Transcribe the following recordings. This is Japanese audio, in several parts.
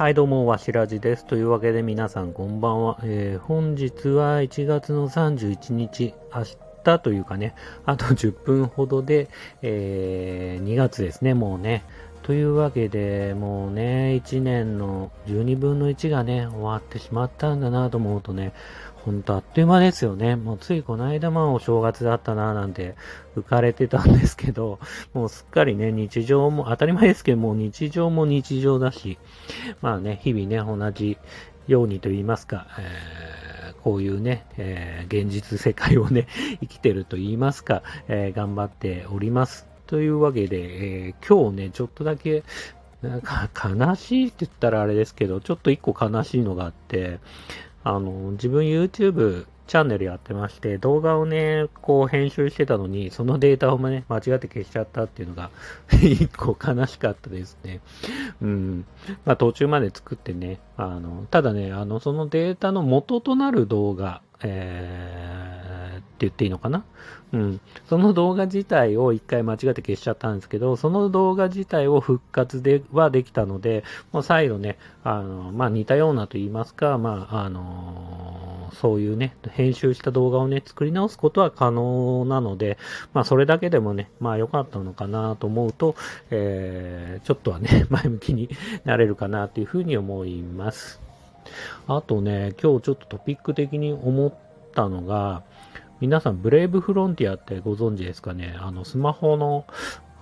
はい、どうも、わしらじです。というわけで皆さんこんばんは。えー本日は1月の31日、明日というかね、あと10分ほどで、えー2月ですね、もうね。というわけで、もうね、1年の12分の1がね、終わってしまったんだなと思うとね、ほんとあっという間ですよね。もうついこの間まあお正月だったななんて浮かれてたんですけど、もうすっかりね、日常も、当たり前ですけども、日常も日常だし、まあね、日々ね、同じようにと言いますか、えーこういうね、えー現実世界をね、生きてると言いますか、えー頑張っております。というわけで、えー今日ね、ちょっとだけ、なんか悲しいって言ったらあれですけど、ちょっと一個悲しいのがあって、あの、自分 YouTube チャンネルやってまして、動画をね、こう編集してたのに、そのデータをね、間違って消しちゃったっていうのが、一個悲しかったですね。うん。まあ途中まで作ってね、あの、ただね、あの、そのデータの元となる動画、えー、言っていいのかな？うん。その動画自体を一回間違って消しちゃったんですけど、その動画自体を復活ではできたので、もう再度ね、あの、まあ似たようなと言いますか、まあ、あの、そういうね、編集した動画をね、作り直すことは可能なので、まあそれだけでもね、まあ良かったのかなと思うと、えー、ちょっとはね、前向きになれるかなというふうに思います。あとね、今日ちょっとトピック的に思ったのが、皆さん、ブレイブフロンティアってご存知ですかね？あの、スマホの、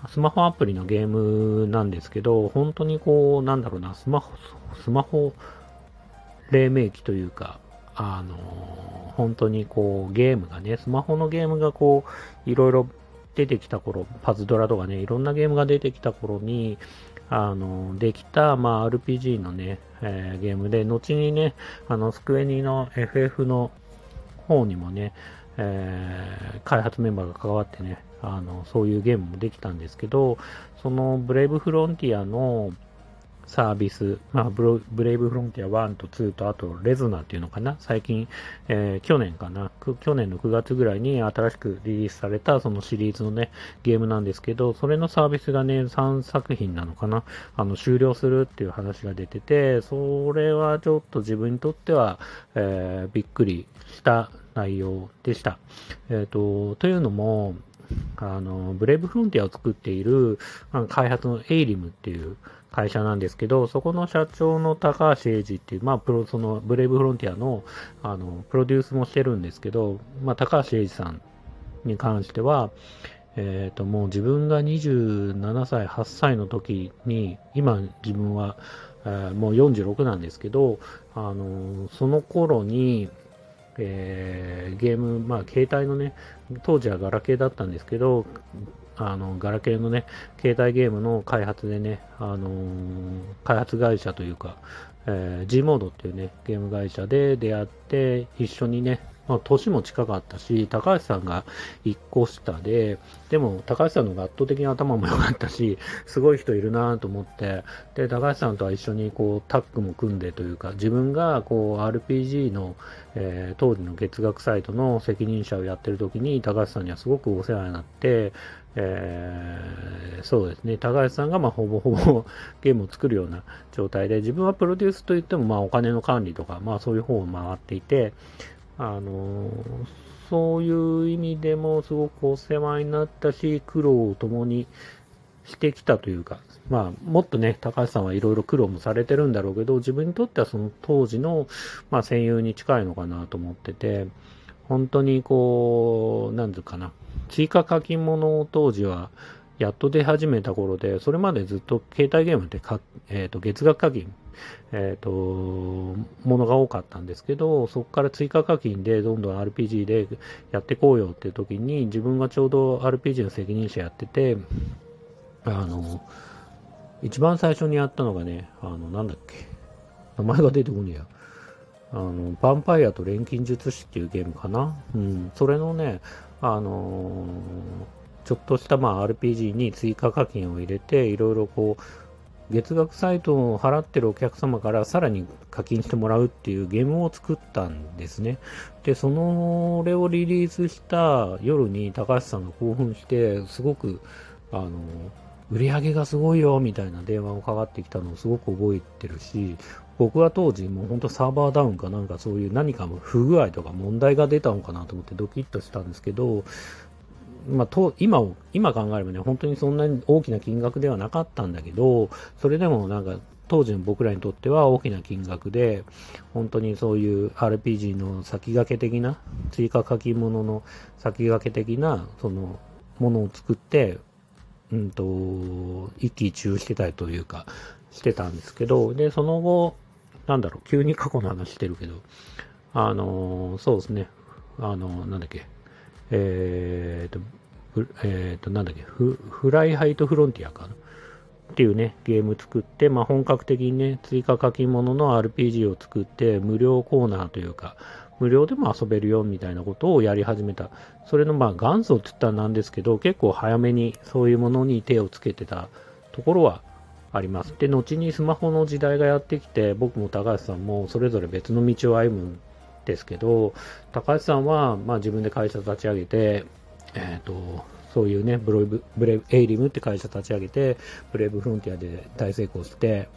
スマホアプリのゲームなんですけど、本当にこう、なんだろうな、スマホ、スマホ、黎明期というか、あの、本当にこう、ゲームがね、スマホのゲームがこう、いろいろ出てきた頃、パズドラとかね、いろんなゲームが出てきた頃に、あの、できた、まあ、RPG のね、えーゲームで、後にね、あの、スクエニの FF の方にもね、えー開発メンバーが関わってね、あの、そういうゲームもできたんですけど、そのブレイブフロンティアのサービス、まあ、ブレイブフロンティア1と2と、あと、レズナっていうのかな最近、えー去年かな去年の9月ぐらいに新しくリリースされたそのシリーズのね、ゲームなんですけど、それのサービスがね、3作品なのかなあの、終了するっていう話が出てて、それはちょっと自分にとっては、えーびっくりした内容でした。えっ、と、というのも、あの、ブレイブフロンティアを作っている、あの開発のエイリムっていう会社なんですけど、そこの社長の高橋英二っていう、まあ、プロ、その、ブレイブフロンティアの、あの、プロデュースもしてるんですけど、まあ、高橋英二さんに関しては、えっ、と、もう自分が27歳、8歳の時に、今自分は、えーもう46なんですけど、あの、その頃に、えーゲーム、まあ、携帯のね、当時はガラケーだったんですけど、あの、ガラケーのね、携帯ゲームの開発でね、あのー開発会社というか、えー G モードっていうね、ゲーム会社で出会って、一緒にね、まあ、年も近かったし、高橋さんが1個下で、でも、高橋さんの方が圧倒的に頭も良かったし、すごい人いるなと思って、で、高橋さんとは一緒にこう、タッグも組んでというか、自分がこう、RPG の、えー当時の月額サイトの責任者をやってる時に、高橋さんにはすごくお世話になって、えーそうですね、高橋さんがまあほぼほぼゲームを作るような状態で、自分はプロデュースといってもまあお金の管理とか、まあそういう方を回っていて、あのそういう意味でもすごくお世話になったし、苦労を共にしてきたというか、まあ、もっとね、高橋さんはいろいろ苦労もされてるんだろうけど、自分にとってはその当時の、まあ、戦友に近いのかなと思ってて、本当にこう、なんていうかな、追加課金ものを当時は、やっと出始めた頃で、それまでずっと携帯ゲームってか、えっ、と、月額課金、えっ、と、ものが多かったんですけど、そこから追加課金でどんどん RPG でやってこうよっていう時に、自分がちょうど RPG の責任者やってて、あの、一番最初にやったのがね、あの、なんだっけ、名前が出てこねえや。あの、ヴァンパイアと錬金術師っていうゲームかな。うん。それのね、あのーちょっとしたまあ RPG に追加課金を入れて、いろいろこう、月額サイトを払ってるお客様からさらに課金してもらうっていうゲームを作ったんですね。で、その、れをリリースした夜に高橋さんが興奮して、すごく、あの、売り上げがすごいよみたいな電話がかかってきたのをすごく覚えてるし、僕は当時もう本当サーバーダウンかなんかそういう何か不具合とか問題が出たのかなと思ってドキッとしたんですけど、まあ、と今今考えればね、本当にそんなに大きな金額ではなかったんだけど、それでもなんか当時の僕らにとっては大きな金額で、本当にそういう RPG の先駆け的な、追加書き物の先駆け的な、その、ものを作って、うんと、一喜一憂してたりというか、してたんですけど、で、その後、なんだろう、急に過去の話してるけど、あのそうですね、あのなんだっけ、えーと、えっ、ー、と、なんだっけフ、フライハイトフロンティアかな？っていうね、ゲーム作って、まあ、本格的にね、追加書き物の RPG を作って、無料コーナーというか、無料でも遊べるよみたいなことをやり始めた。それのまあ元祖って言ったらなんですけど、結構早めにそういうものに手をつけてたところはあります。で、後にスマホの時代がやってきて、僕も高橋さんもそれぞれ別の道を歩むんですけど、高橋さんはまあ自分で会社立ち上げて、えっ、ー、と、そういうね、ブロイブ、ブレイブ、エイリムって会社立ち上げて、ブレイブフロンティアで大成功して、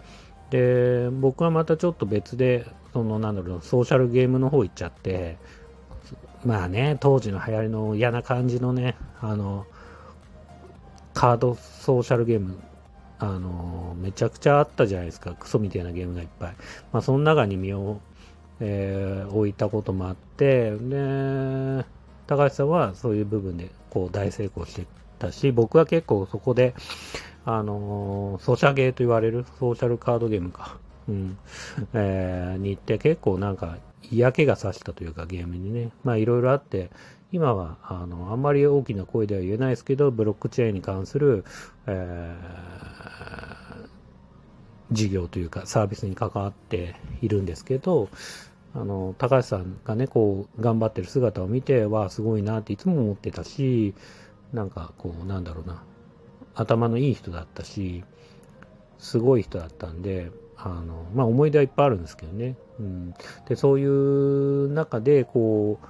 で、僕はまたちょっと別で、その、なんだろう、ソーシャルゲームの方行っちゃって、まあね、当時の流行りの嫌な感じのね、あの、カードソーシャルゲーム、あの、めちゃくちゃあったじゃないですか、クソみたいなゲームがいっぱい。まあ、その中に身を、えー、置いたこともあって、で、高橋さんはそういう部分でこう大成功してたし、僕は結構そこで、あのー、ソシャゲーと言われるソーシャルカードゲームか、うん、えー、に行って結構なんか嫌気がさしたというかゲームにね、まあいろいろあって、今はあのあんまり大きな声では言えないですけど、ブロックチェーンに関する、えー、事業というかサービスに関わっているんですけど、あの、高橋さんがね、こう、頑張ってる姿を見て、わあ、すごいなっていつも思ってたし、なんか、こう、なんだろうな、頭のいい人だったし、すごい人だったんで、あの、まあ、思い出はいっぱいあるんですけどね。うん。で、そういう中で、こう、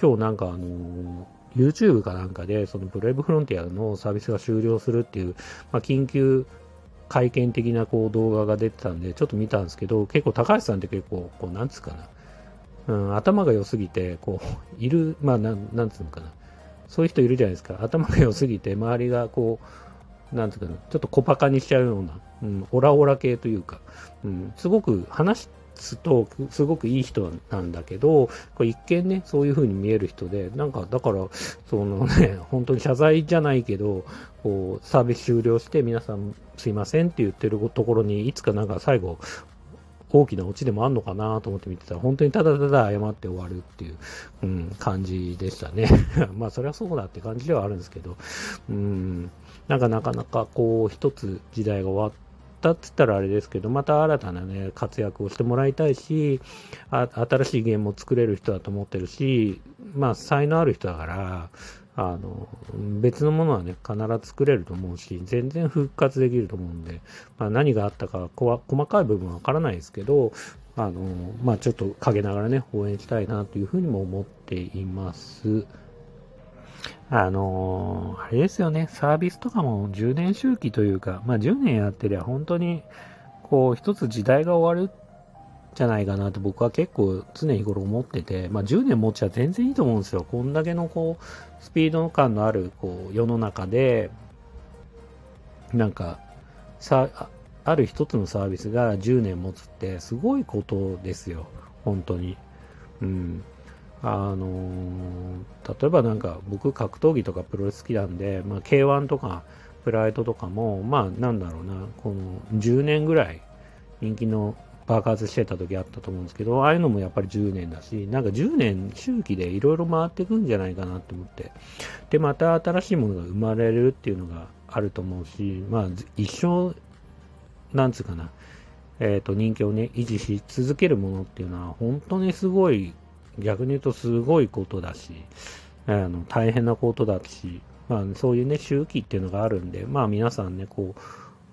今日なんかあの、YouTube かなんかで、そのブレイブフロンティアのサービスが終了するっていう、まあ、緊急会見的なこう動画が出てたんで、ちょっと見たんですけど、結構高橋さんって結構、こう、なんつうかな、うん、頭が良すぎて、こう、いる、まあ、なん、なんつうのかな、そういう人いるじゃないですか。頭が良すぎて、周りがこう、なんつうかな、ちょっと小馬鹿にしちゃうような、うん、オラオラ系というか、うん、すごく話つと、すごくいい人なんだけど、これ一見ね、そういう風に見える人で、なんか、だから、そのね、本当に謝罪じゃないけど、こう、サービス終了して皆さんすいませんって言ってるところに、いつかなんか最後、大きなオチでもあんのかなと思って見てたら、本当にただただ謝って終わるっていう、うん、感じでしたね。まあ、それはそうだって感じではあるんですけど、うん、なんかなかなかこう、一つ時代が終わって、ったっつったらあれですけど、また新たなね、活躍をしてもらいたいし、新しいゲームを作れる人だと思ってるし、まあ、才能ある人だから、あの、別のものはね、必ず作れると思うし、全然復活できると思うんで、まあ、何があったか細かい部分はわからないですけど、あの、まあ、ちょっと陰ながらね、応援したいなというふうにも思っています。あのー、あれですよね、サービスとかも10年周期というか、まあ10年やってりゃ本当に、こう一つ時代が終わるじゃないかなと僕は結構常日頃思ってて、まあ10年持ちは全然いいと思うんですよ。こんだけのこう、スピード感のあるこう世の中で、なんか、さ、ある一つのサービスが10年持つってすごいことですよ。本当に。うん。あのー、例えばなんか僕格闘技とかプロレス好きなんで、まあ、K1 とかプライドとかも、まあなんだろうな、この10年ぐらい人気の爆発してた時あったと思うんですけど、ああいうのもやっぱり10年だし、なんか10年周期でいろいろ回っていくんじゃないかなって思って、で、また新しいものが生まれるっていうのがあると思うし、まあ一生、なんつうかな、えっ、ー、と人気をね、維持し続けるものっていうのは本当にすごい逆に言うとすごいことだし、あの大変なことだし、まあ、そういうね、周期っていうのがあるんで、まあ皆さんね、こ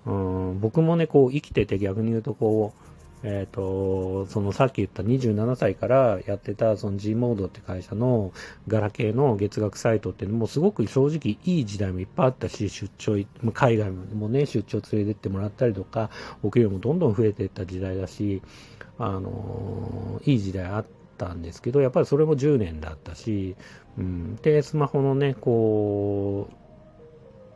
う、うん、僕もね、こう生きてて逆に言うとこう、えっ、ー、と、そのさっき言った27歳からやってたその G モードって会社のガラケーの月額サイトっていうのもすごく正直いい時代もいっぱいあったし、出張、海外もね、出張連れてってもらったりとか、お給料もどんどん増えていった時代だし、あのいい時代あったんですけど、やっぱりそれも10年だったし、うん、で、スマホのね、こう、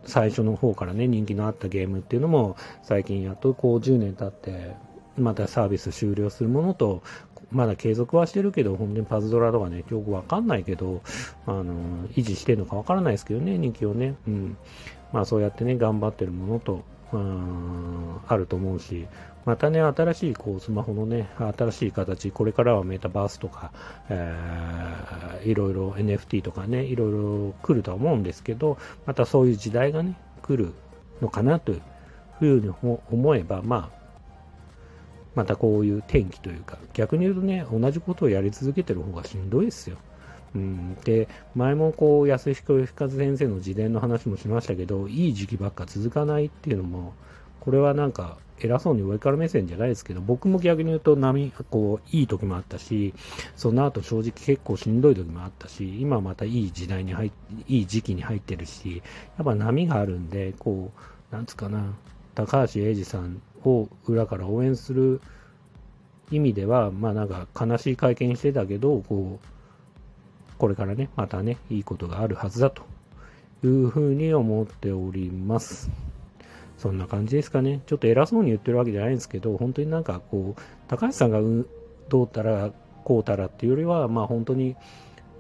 最初の方からね、人気のあったゲームっていうのも、最近やっとこう10年経って、またサービス終了するものと、まだ継続はしてるけど、本当にパズドラとかね、よくわかんないけど、あの、維持してるのかわからないですけどね、人気をね。うん。まあそうやってね、頑張ってるものと、うん、あると思うし、またね、新しいこうスマホのね、新しい形、これからはメタバースとか、えー、いろいろ NFT とかね、いろいろ来るとは思うんですけど、またそういう時代がね、来るのかなというふうに思えば、まあ、またこういう転機というか、逆に言うとね、同じことをやり続けてる方がしんどいですよ。うん、で、前もこう、安彦義和先生の自伝の話もしましたけど、いい時期ばっか続かないっていうのも、これはなんか、偉そうに上から目線じゃないですけど、僕も逆に言うと波、こう、いい時もあったし、その後正直結構しんどい時もあったし、今またいい時代に入っ、いい時期に入ってるし、やっぱ波があるんで、こう、なんつかな、高橋英二さんを裏から応援する意味では、まあなんか悲しい会見してたけど、こう、これからね、またね、いいことがあるはずだというふうに思っております。そんな感じですかね。ちょっと偉そうに言ってるわけじゃないんですけど、本当になんかこう、高橋さんがどうたらこうたらっていうよりは、まあ本当に、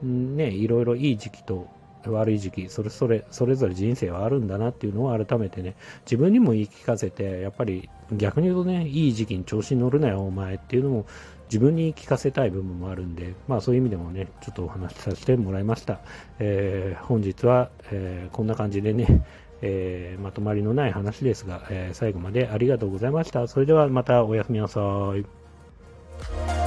ね、いろいろいい時期と悪い時期、それそれ、それぞれ人生はあるんだなっていうのを改めてね、自分にも言い聞かせて、やっぱり逆に言うとね、いい時期に調子に乗るなよ、お前っていうのも自分に聞かせたい部分もあるんで、まあそういう意味でもね、ちょっとお話しさせてもらいました。えー、本日は、えー、こんな感じでね、えー、まとまりのない話ですが、え、最後までありがとうございました。それではまたおやすみなさい。